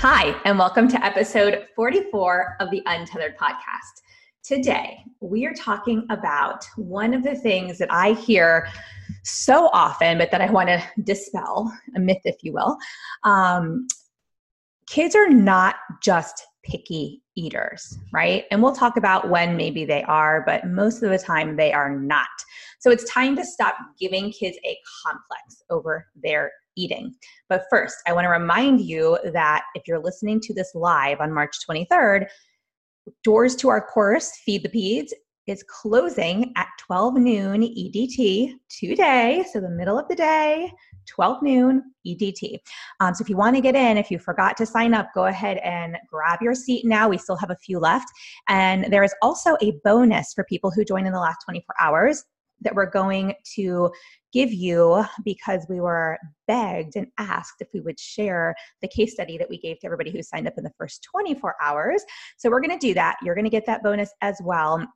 Hi, and welcome to episode 44 of the Untethered Podcast. Today, we are talking about one of the things that I hear so often, but that I want to dispel a myth, if you will. Um, kids are not just picky eaters, right? And we'll talk about when maybe they are, but most of the time they are not. So it's time to stop giving kids a complex over their eating. But first, I want to remind you that if you're listening to this live on March 23rd, doors to our course, Feed the Peds, is closing at 12 noon EDT today. So, the middle of the day, 12 noon EDT. Um, so, if you want to get in, if you forgot to sign up, go ahead and grab your seat now. We still have a few left. And there is also a bonus for people who join in the last 24 hours that we're going to give you because we were begged and asked if we would share the case study that we gave to everybody who signed up in the first 24 hours. So we're going to do that. You're going to get that bonus as well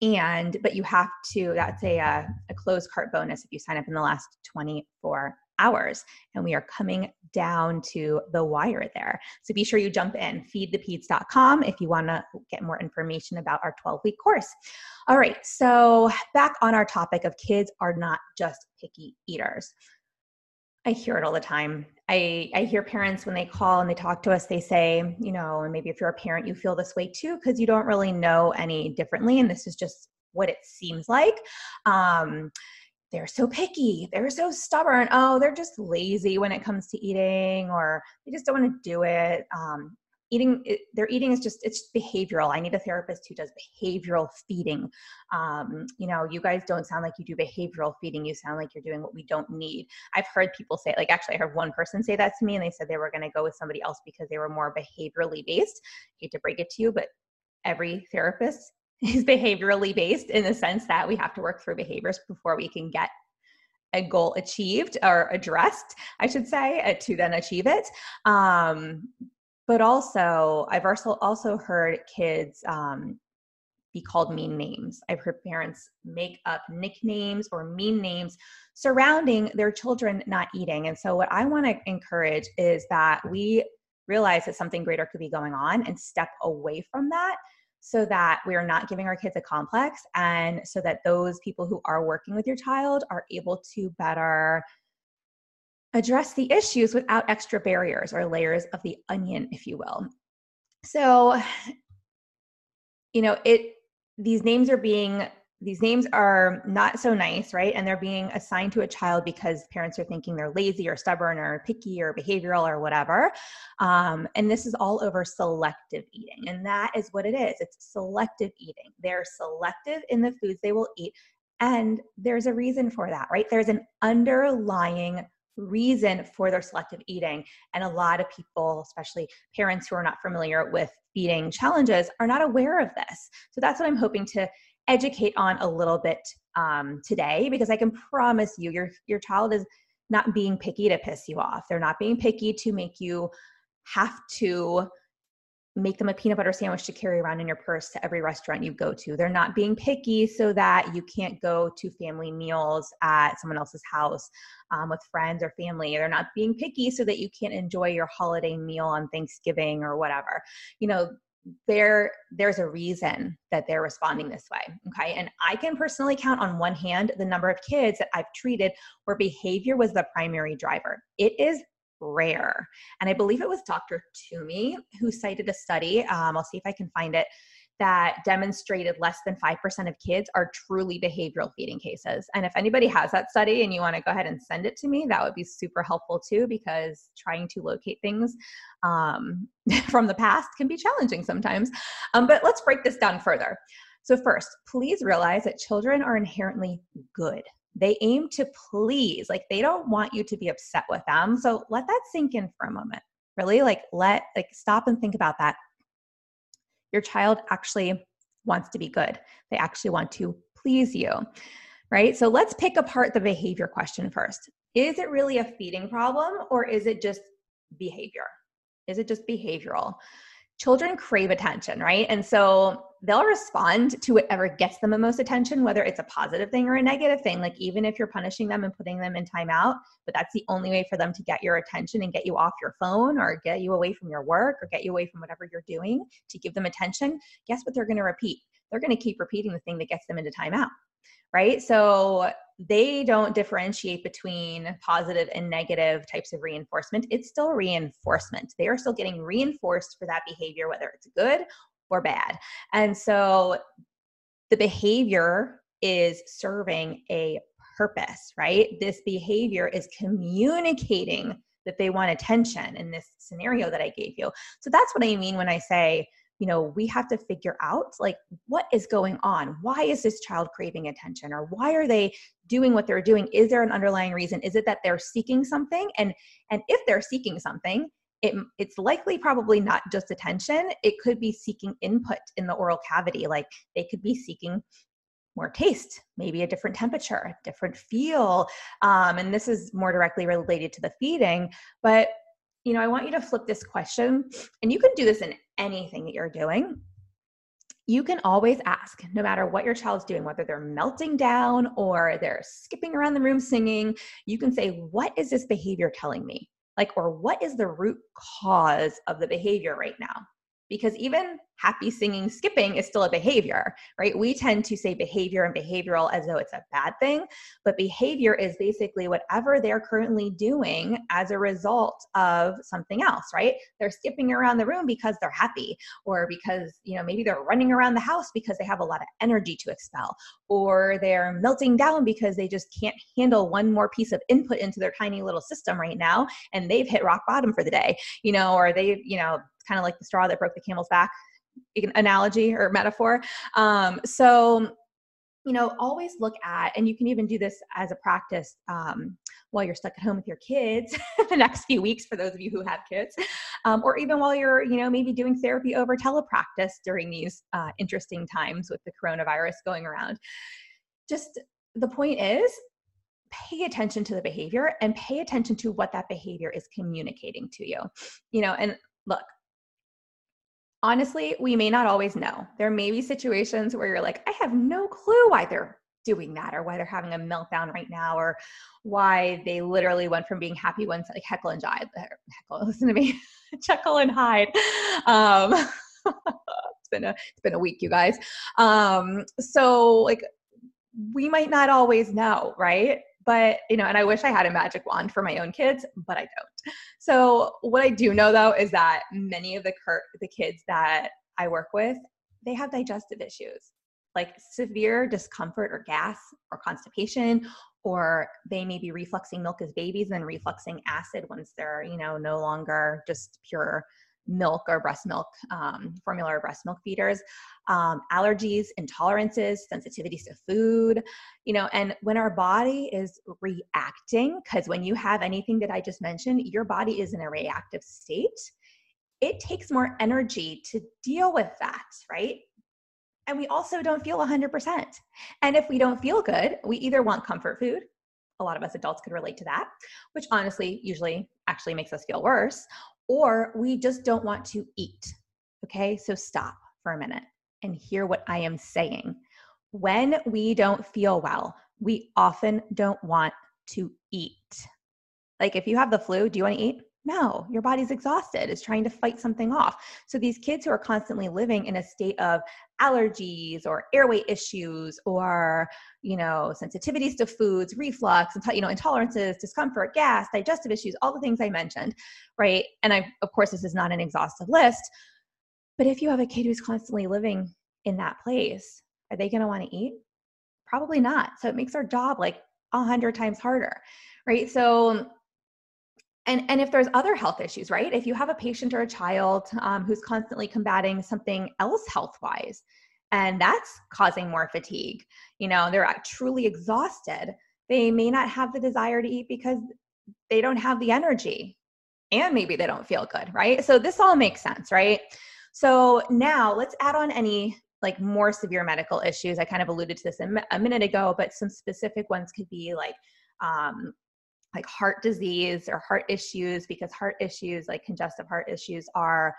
and but you have to that's a, uh, a closed cart bonus if you sign up in the last 24 hours and we are coming down to the wire there so be sure you jump in feedthepeds.com if you want to get more information about our 12 week course all right so back on our topic of kids are not just picky eaters I hear it all the time. I, I hear parents when they call and they talk to us, they say, you know, and maybe if you're a parent, you feel this way too, because you don't really know any differently. And this is just what it seems like. Um, they're so picky. They're so stubborn. Oh, they're just lazy when it comes to eating, or they just don't want to do it. Um, eating their eating is just it's behavioral i need a therapist who does behavioral feeding um, you know you guys don't sound like you do behavioral feeding you sound like you're doing what we don't need i've heard people say like actually i heard one person say that to me and they said they were going to go with somebody else because they were more behaviorally based I hate to break it to you but every therapist is behaviorally based in the sense that we have to work through behaviors before we can get a goal achieved or addressed, I should say, uh, to then achieve it. Um, but also i've also also heard kids um, be called mean names i've heard parents make up nicknames or mean names surrounding their children not eating and so what i want to encourage is that we realize that something greater could be going on and step away from that so that we are not giving our kids a complex and so that those people who are working with your child are able to better address the issues without extra barriers or layers of the onion, if you will. So, you know, it these names are being these names are not so nice, right? And they're being assigned to a child because parents are thinking they're lazy or stubborn or picky or behavioral or whatever. Um, and this is all over selective eating. And that is what it is it's selective eating. They're selective in the foods they will eat. And there's a reason for that, right? There's an underlying reason for their selective eating. And a lot of people, especially parents who are not familiar with feeding challenges, are not aware of this. So that's what I'm hoping to educate on a little bit um, today because I can promise you your your child is not being picky to piss you off. They're not being picky to make you have to make them a peanut butter sandwich to carry around in your purse to every restaurant you go to. They're not being picky so that you can't go to family meals at someone else's house um, with friends or family. They're not being picky so that you can't enjoy your holiday meal on Thanksgiving or whatever. You know, there there's a reason that they're responding this way okay and i can personally count on one hand the number of kids that i've treated where behavior was the primary driver it is rare. And I believe it was Dr. Toomey who cited a study. Um, I'll see if I can find it that demonstrated less than 5% of kids are truly behavioral feeding cases. And if anybody has that study and you want to go ahead and send it to me, that would be super helpful too, because trying to locate things um, from the past can be challenging sometimes. Um, but let's break this down further. So, first, please realize that children are inherently good. They aim to please, like they don't want you to be upset with them. So, let that sink in for a moment. Really, like, let, like, stop and think about that your child actually wants to be good. They actually want to please you, right? So let's pick apart the behavior question first. Is it really a feeding problem or is it just behavior? Is it just behavioral? children crave attention, right? And so they'll respond to whatever gets them the most attention, whether it's a positive thing or a negative thing. Like even if you're punishing them and putting them in timeout, but that's the only way for them to get your attention and get you off your phone or get you away from your work or get you away from whatever you're doing to give them attention, guess what they're going to repeat? They're going to keep repeating the thing that gets them into timeout right? So they don't differentiate between positive and negative types of reinforcement. It's still reinforcement. They are still getting reinforced for that behavior, whether it's good or bad. And so the behavior is serving a purpose, right? This behavior is communicating that they want attention in this scenario that I gave you. So that's what I mean when I say you know we have to figure out like what is going on why is this child craving attention or why are they doing what they're doing is there an underlying reason is it that they're seeking something and and if they're seeking something it, it's likely probably not just attention it could be seeking input in the oral cavity like they could be seeking more taste, maybe a different temperature, a different feel. Um, and this is more directly related to the feeding. But you know, I want you to flip this question, and you can do this in anything that you're doing. You can always ask, no matter what your child's doing, whether they're melting down or they're skipping around the room singing, you can say, What is this behavior telling me? Like, or what is the root cause of the behavior right now? Because even happy singing skipping is still a behavior right? We tend to say behavior and behavioral as though it's a bad thing but behavior is basically whatever they're currently doing as a result of something else right? They're skipping around the room because they're happy or because you know maybe they're running around the house because they have a lot of energy to expel or they're melting down because they just can't handle one more piece of input into their tiny little system right now and they've hit rock bottom for the day you know or they you know kind of like the straw that broke the camel's back analogy or metaphor. Um, so, you know, always look at, and you can even do this as a practice um, while you're stuck at home with your kids the next few weeks for those of you who have kids, um, or even while you're, you know, maybe doing therapy over telepractice during these uh, interesting times with the coronavirus going around. Just the point is, pay attention to the behavior and pay attention to what that behavior is communicating to you. You know, and look, honestly, we may not always know. There may be situations where you're like, I have no clue why they're doing that or why they're having a meltdown right now or why they literally went from being happy once like heckle and jive heckle listen to me chuckle and hide um it's been a it's been a week you guys. Um so like we might not always know right but you know and i wish i had a magic wand for my own kids but i don't. So what i do know though is that many of the cur- the kids that i work with they have digestive issues like severe discomfort or gas or constipation or they may be refluxing milk as babies and refluxing acid once they're you know no longer just pure milk or breast milk um, formula or breast milk feeders. Um, allergies intolerances sensitivities to food you know and when our body is reacting because when you have anything that i just mentioned your body is in a reactive state it takes more energy to deal with that right? And we also don't feel 100% and if we don't feel good we either want comfort food a lot of us adults could relate to that, which honestly usually actually makes us feel worse, or we just don't want to eat. Okay, so stop for a minute and hear what I am saying. When we don't feel well, we often don't want to eat. Like if you have the flu, do you want to eat? No, your body's exhausted, it's trying to fight something off. So these kids who are constantly living in a state of allergies or airway issues or, you know, sensitivities to foods, reflux, you know, intolerances, discomfort, gas, digestive issues, all the things I mentioned, right? And I of course this is not an exhaustive list, but if you have a kid who's constantly living in that place, are they going to want to eat? Probably not. So it makes our job like a hundred times harder, right? So, and and if there's other health issues, right? If you have a patient or a child um, who's constantly combating something else health wise, and that's causing more fatigue, you know, they're truly exhausted. They may not have the desire to eat because they don't have the energy and maybe they don't feel good, right? So this all makes sense, right? So now let's add on any like more severe medical issues. I kind of alluded to this a minute ago, but some specific ones could be like um, like heart disease or heart issues because heart issues like congestive heart issues are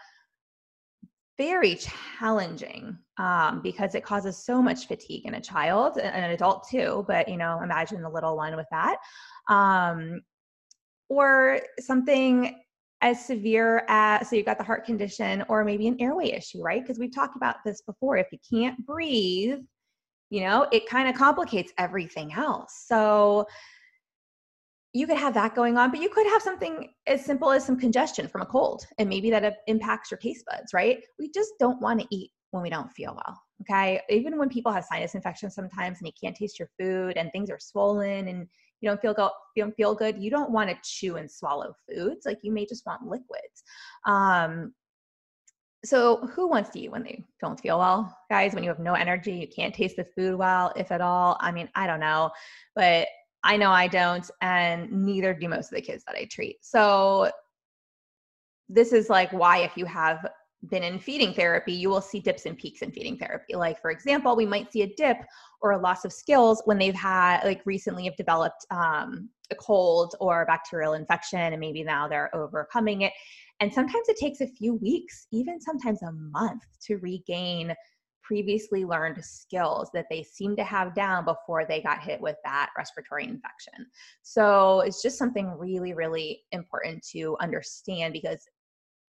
very challenging um, because it causes so much fatigue in a child and an adult too but you know imagine the little one with that um, or something as severe as so you've got the heart condition or maybe an airway issue right? Because we've talked about this before if you can't breathe you know it kind of complicates everything else. So you could have that going on but you could have something as simple as some congestion from a cold and maybe that impacts your taste buds right? We just don't want to eat when we don't feel well okay? Even when people have sinus infections sometimes and you can't taste your food and things are swollen and you don't feel go don't feel good you don't want to chew and swallow foods like you may just want liquids. Um so who wants to eat when they don't feel well guys? When you have no energy you can't taste the food well if at all? I mean i don't know but i know i don't and neither do most of the kids that i treat so this is like why if you have been in feeding therapy, you will see dips and peaks in feeding therapy. Like, for example, we might see a dip or a loss of skills when they've had, like, recently have developed um, a cold or a bacterial infection, and maybe now they're overcoming it. And sometimes it takes a few weeks, even sometimes a month, to regain previously learned skills that they seem to have down before they got hit with that respiratory infection. So it's just something really, really important to understand because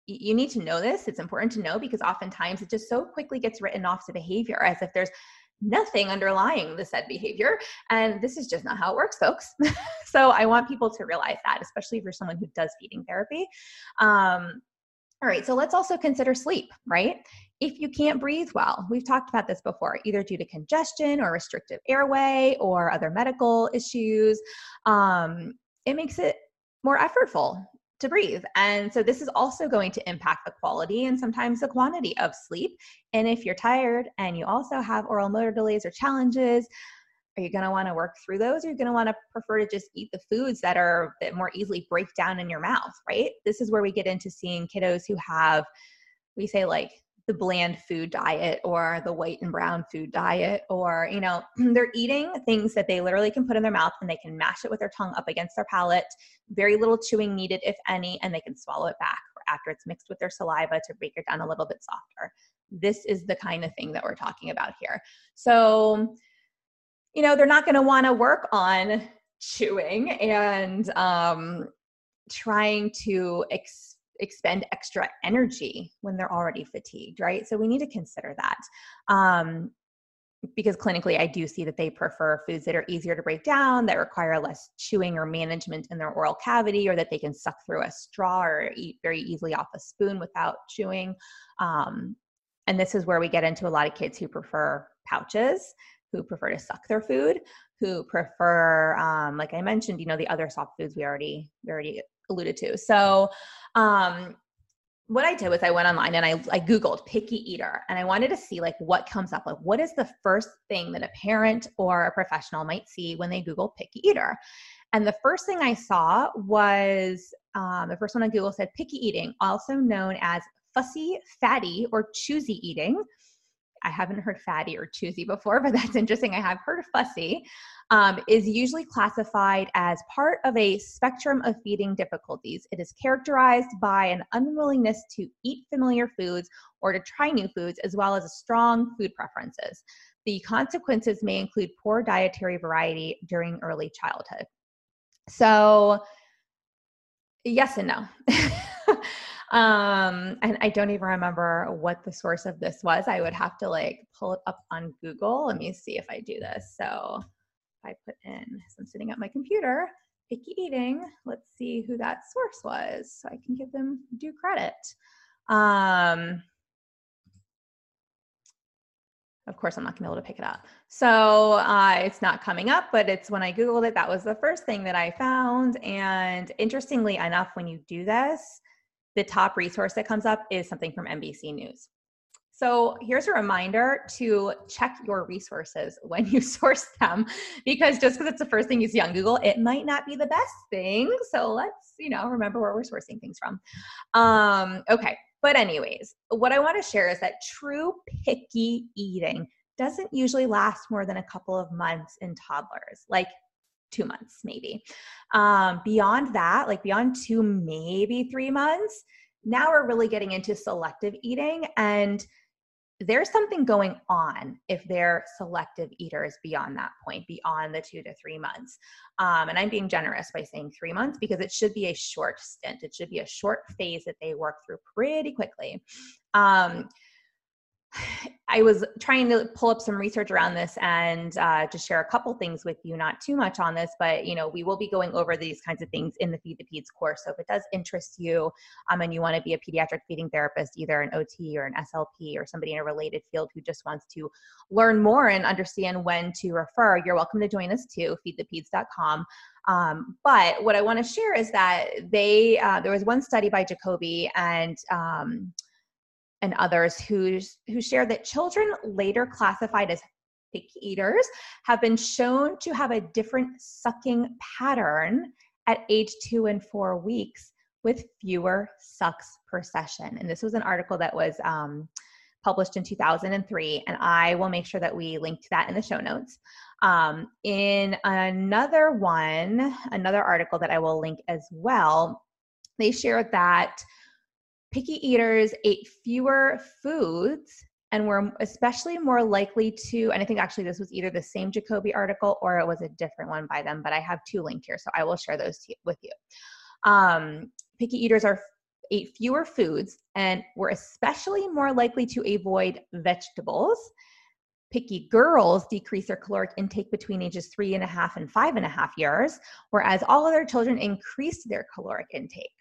you need to know this. It's important to know because oftentimes it just so quickly gets written off to behavior as if there's nothing underlying the said behavior. And this is just not how it works, folks. so I want people to realize that, especially if you're someone who does feeding therapy. Um, all right, so let's also consider sleep, right? If you can't breathe well, we've talked about this before, either due to congestion or restrictive airway or other medical issues, um, it makes it more effortful to breathe. And so this is also going to impact the quality and sometimes the quantity of sleep. And if you're tired and you also have oral motor delays or challenges, are you going to want to work through those? Or are you going to want to prefer to just eat the foods that are that more easily break down in your mouth, right? This is where we get into seeing kiddos who have, we say like the bland food diet or the white and brown food diet or you know they're eating things that they literally can put in their mouth and they can mash it with their tongue up against their palate. Very little chewing needed if any and they can swallow it back after it's mixed with their saliva to break it down a little bit softer. This is the kind of thing that we're talking about here. So you know they're not going to want to work on chewing and um trying to ex- expend extra energy when they're already fatigued, right? So we need to consider that. Um, because clinically, I do see that they prefer foods that are easier to break down, that require less chewing or management in their oral cavity, or that they can suck through a straw or eat very easily off a spoon without chewing. Um, and this is where we get into a lot of kids who prefer pouches, who prefer to suck their food, who prefer, um, like I mentioned, you know, the other soft foods we already we already alluded to. So, um, what I did was I went online and I, I Googled picky eater and I wanted to see like what comes up. Like, what is the first thing that a parent or a professional might see when they Google picky eater? And the first thing I saw was um, the first one on Google said picky eating, also known as fussy, fatty, or choosy eating. I haven't heard fatty or choosy before, but that's interesting. I have heard fussy, um, is usually classified as part of a spectrum of feeding difficulties. It is characterized by an unwillingness to eat familiar foods or to try new foods, as well as strong food preferences. The consequences may include poor dietary variety during early childhood. So, yes and no. Um, and I don't even remember what the source of this was. I would have to like pull it up on Google. Let me see if I do this. So I put in, so I'm sitting at my computer, picky eating, let's see who that source was so I can give them due credit. Um, of course i'm not going to be able to pick it up so uh, it's not coming up but it's when i googled it that was the first thing that i found and interestingly enough when you do this the top resource that comes up is something from nbc news so here's a reminder to check your resources when you source them, because just because it's the first thing you see on Google, it might not be the best thing. So let's, you know, remember where we're sourcing things from. Um, okay, but anyways, what I want to share is that true picky eating doesn't usually last more than a couple of months in toddlers, like two months maybe. Um, beyond that, like beyond two, maybe three months, now we're really getting into selective eating and there's something going on if they're selective eaters beyond that point, beyond the two to three months. Um, and I'm being generous by saying three months because it should be a short stint. It should be a short phase that they work through pretty quickly. Um, I was trying to pull up some research around this and uh, to share a couple things with you, not too much on this, but you know, we will be going over these kinds of things in the Feed the Peds course. So if it does interest you um, and you want to be a pediatric feeding therapist, either an OT or an SLP or somebody in a related field who just wants to learn more and understand when to refer, you're welcome to join us too, feedthepeds.com. Um, but what I want to share is that they, uh, there was one study by Jacobi and um, and others who, who share that children later classified as picky eaters have been shown to have a different sucking pattern at age two and four weeks with fewer sucks per session. And this was an article that was um, published in 2003, and I will make sure that we link to that in the show notes. Um, in another one, another article that I will link as well, they shared that picky eaters ate fewer foods and were especially more likely to and i think actually this was either the same jacobi article or it was a different one by them but i have two linked here so i will share those with you. Um, picky eaters are ate fewer foods and were especially more likely to avoid vegetables. Picky girls decrease their caloric intake between ages three and a half and five and a half years whereas all other children increased their caloric intake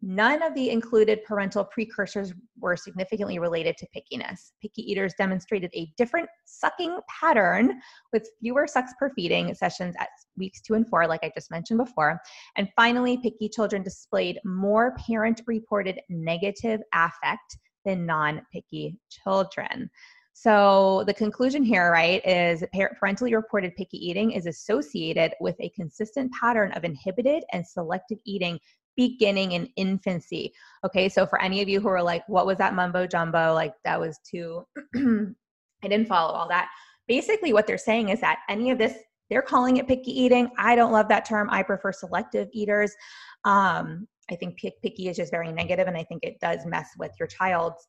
None of the included parental precursors were significantly related to pickiness. Picky eaters demonstrated a different sucking pattern with fewer sucks per feeding sessions at weeks two and four, like I just mentioned before. And finally, picky children displayed more parent reported negative affect than non picky children. So the conclusion here, right, is parentally reported picky eating is associated with a consistent pattern of inhibited and selective eating beginning in infancy. Okay, so for any of you who are like, what was that mumbo jumbo? Like, that was too, I didn't follow all that. Basically, what they're saying is that any of this, they're calling it picky eating. I don't love that term. I prefer selective eaters. Um, I think picky is just very negative, and I think it does mess with your child's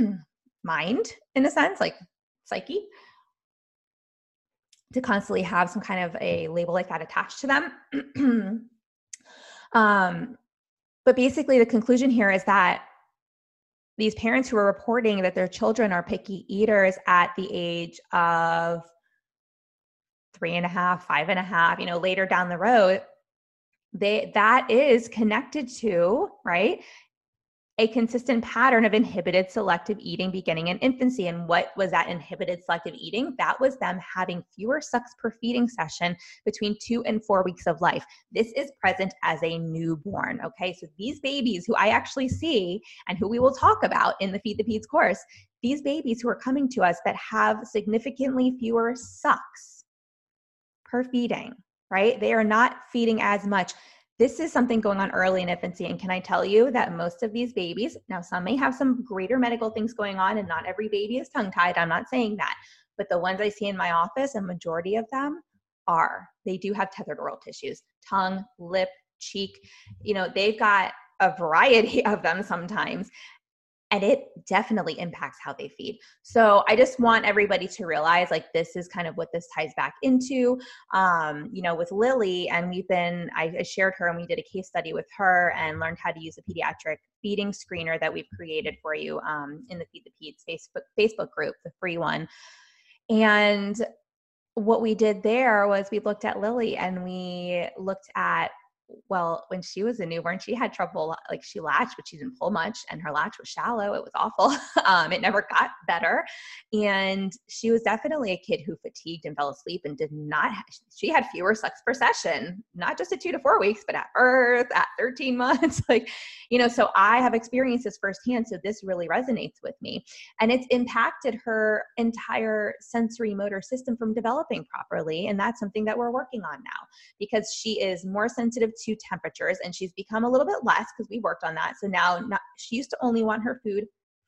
mind in a sense, like psyche to constantly have some kind of a label like that attached to them. um, but basically, the conclusion here is that these parents who are reporting that their children are picky eaters at the age of three and a half, five and a half, you know, later down the road, they that is connected to right a consistent pattern of inhibited selective eating beginning in infancy. And what was that inhibited selective eating? That was them having fewer sucks per feeding session between two and four weeks of life. This is present as a newborn. Okay, so these babies who I actually see and who we will talk about in the Feed the Peds course, these babies who are coming to us that have significantly fewer sucks per feeding, right? They are not feeding as much this is something going on early in infancy. And can I tell you that most of these babies, now some may have some greater medical things going on, and not every baby is tongue tied. I'm not saying that. But the ones I see in my office, a majority of them are. They do have tethered oral tissues, tongue, lip, cheek. You know, they've got a variety of them sometimes and it definitely impacts how they feed. So I just want everybody to realize like this is kind of what this ties back into. Um, you know, with Lily, and we've been, I, shared her and we did a case study with her and learned how to use a pediatric feeding screener that we've created for you um, in the Feed the Peds Facebook Facebook group, the free one. And what we did there was we looked at Lily and we looked at well, when she was a newborn, she had trouble, like she latched, but she didn't pull much, and her latch was shallow. It was awful. um, it never got better. And she was definitely a kid who fatigued and fell asleep and did not, she had fewer sucks per session, not just at two to four weeks, but at birth, at 13 months. like, you know, so I have experienced this firsthand. So this really resonates with me. And it's impacted her entire sensory motor system from developing properly. And that's something that we're working on now because she is more sensitive to temperatures and she's become a little bit less because we worked on that. So now not, she used to only want her food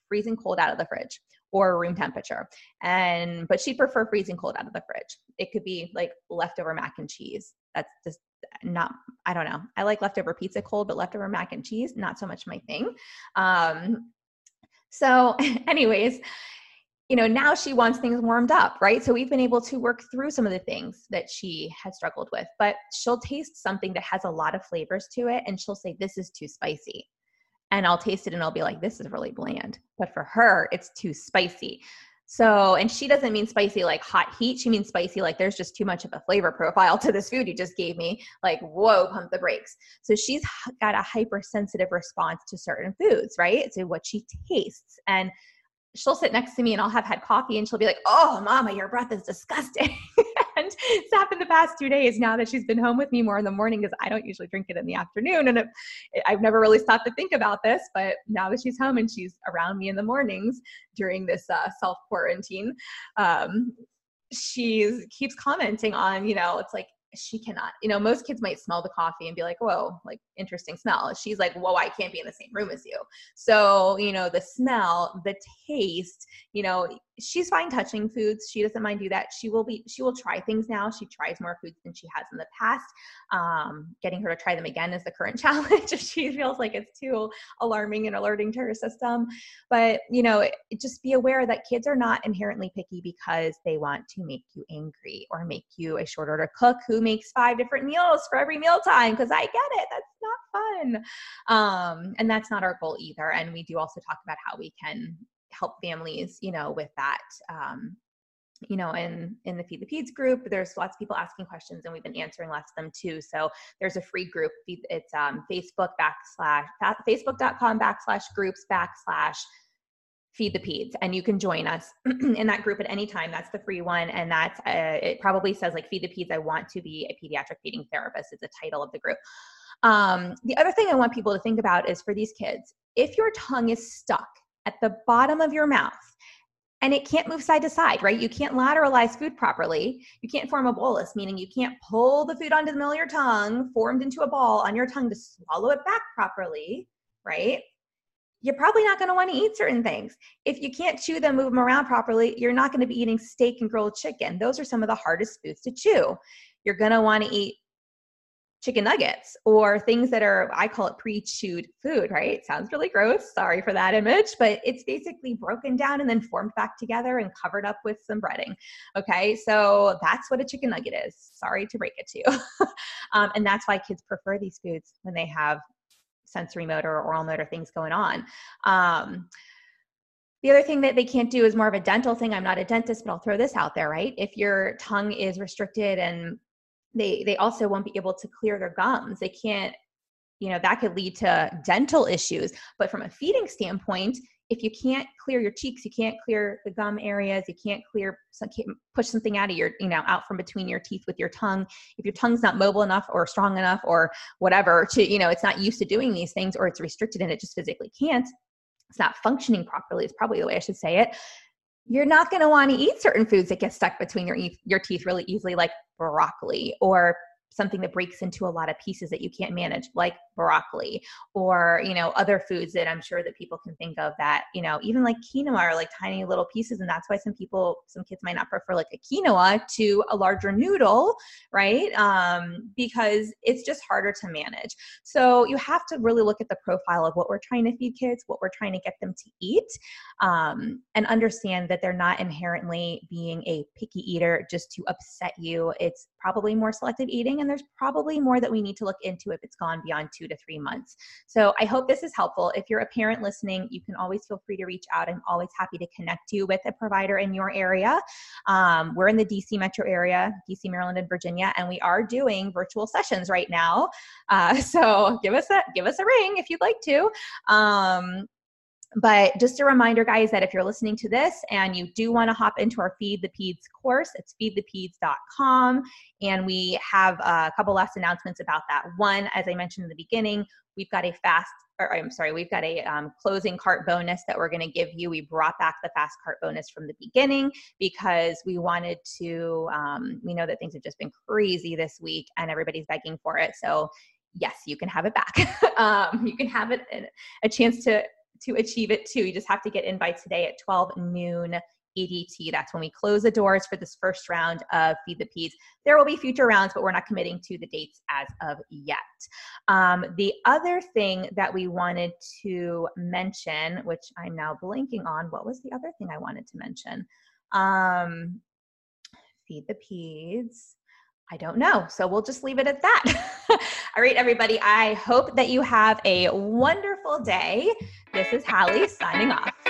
freezing cold out of the fridge or room temperature. And but she'd prefer freezing cold out of the fridge. It could be like leftover mac and cheese. That's just not I don't know. I like leftover pizza cold, but leftover mac and cheese, not so much my thing. Um so anyways, you know, now she wants things warmed up, right? So we've been able to work through some of the things that she had struggled with, but she'll taste something that has a lot of flavors to it and she'll say, This is too spicy. And I'll taste it and I'll be like, This is really bland. But for her, it's too spicy. So, and she doesn't mean spicy like hot heat. She means spicy like there's just too much of a flavor profile to this food you just gave me. Like, whoa, pump the brakes. So, she's got a hypersensitive response to certain foods, right? So, what she tastes. And she'll sit next to me and I'll have had coffee and she'll be like, Oh, mama, your breath is disgusting. and it's happened the past two days now that she's been home with me more in the morning because I don't usually drink it in the afternoon. And it, I've never really stopped to think about this, but now that she's home and she's around me in the mornings during this uh, self quarantine, um, she keeps commenting on, you know, it's like, she cannot. You know, most kids might smell the coffee and be like, whoa, like interesting smell. She's like, whoa, I can't be in the same room as you. So, you know, the smell, the taste, you know, she's fine touching foods. She doesn't mind do that. She will be, she will try things now. She tries more foods than she has in the past. Um, getting her to try them again is the current challenge if she feels like it's too alarming and alerting to her system. But, you know, just be aware that kids are not inherently picky because they want to make you angry or make you a short order cook who makes five different meals for every meal time. Cause I get it. That's not fun. Um, and that's not our goal either. And we do also talk about how we can help families, you know, with that. Um, you know, in in the Feed the Peds group, there's lots of people asking questions, and we've been answering lots of them too. So there's a free group. It's um, Facebook backslash Facebook.com backslash groups backslash feed the peds and you can join us in that group at any time that's the free one and that's uh, it probably says like feed the peds i want to be a pediatric feeding therapist is the title of the group um, the other thing i want people to think about is for these kids if your tongue is stuck at the bottom of your mouth and it can't move side to side, right? You can't lateralize food properly. You can't form a bolus, meaning you can't pull the food onto the middle of your tongue, formed into a ball on your tongue to swallow it back properly, right? You're probably not going to want to eat certain things. If you can't chew them, move them around properly, you're not going to be eating steak and grilled chicken. Those are some of the hardest foods to chew. You're going to want to eat chicken nuggets or things that are i call it pre-chewed food right? Sounds really gross. Sorry for that image but it's basically broken down and then formed back together and covered up with some breading okay? So that's what a chicken nugget is. Sorry to break it to you. Um, and that's why kids prefer these foods when they have sensory motor or oral motor things going on. Um, the other thing that they can't do is more of a dental thing. I'm not a dentist, but I'll throw this out there, right? If your tongue is restricted and they they also won't be able to clear their gums. They can't you know that could lead to dental issues. But from a feeding standpoint if you can't clear your cheeks you can't clear the gum areas you can't clear can't push something out of your you know out from between your teeth with your tongue. If your tongue's not mobile enough or strong enough or whatever to you know it's not used to doing these things or it's restricted and it just physically can't it's not functioning properly is probably the way i should say it you're not going to want to eat certain foods that get stuck between your, your teeth really easily, like broccoli or something that breaks into a lot of pieces that you can't manage like broccoli or you know other foods that i'm sure that people can think of that you know even like quinoa are like tiny little pieces and that's why some people some kids might not prefer like a quinoa to a larger noodle right? Um, because it's just harder to manage. So you have to really look at the profile of what we're trying to feed kids what we're trying to get them to eat um, and understand that they're not inherently being a picky eater just to upset you. It's probably more selective eating and there's probably more that we need to look into if it's gone beyond two to three months. So I hope this is helpful. If you're a parent listening, you can always feel free to reach out. I'm always happy to connect you with a provider in your area. Um, we're in the DC metro area, DC, Maryland, and Virginia, and we are doing virtual sessions right now. Uh, so give us a give us a ring if you'd like to. Um, but just a reminder, guys, that if you're listening to this and you do want to hop into our Feed the Peds course, it's feedthepeds.com. And we have a couple last announcements about that. One, as I mentioned in the beginning, we've got a fast, or I'm sorry, we've got a um, closing cart bonus that we're going to give you. We brought back the fast cart bonus from the beginning because we wanted to, um, we know that things have just been crazy this week and everybody's begging for it. So yes, you can have it back. um, you can have it a chance to to achieve it too. You just have to get in by today at 12 noon EDT. That's when we close the doors for this first round of Feed the Peds. There will be future rounds, but we're not committing to the dates as of yet. Um, the other thing that we wanted to mention, which I'm now blanking on, what was the other thing I wanted to mention? Um, feed the Peds. I don't know. So we'll just leave it at that. All right, everybody. I hope that you have a wonderful day. This is Hallie signing off.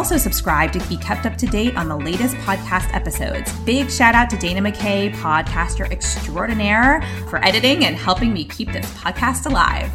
also subscribe to be kept up to date on the latest podcast episodes. Big shout out to Dana McKay, podcaster extraordinaire, for editing and helping me keep this podcast alive.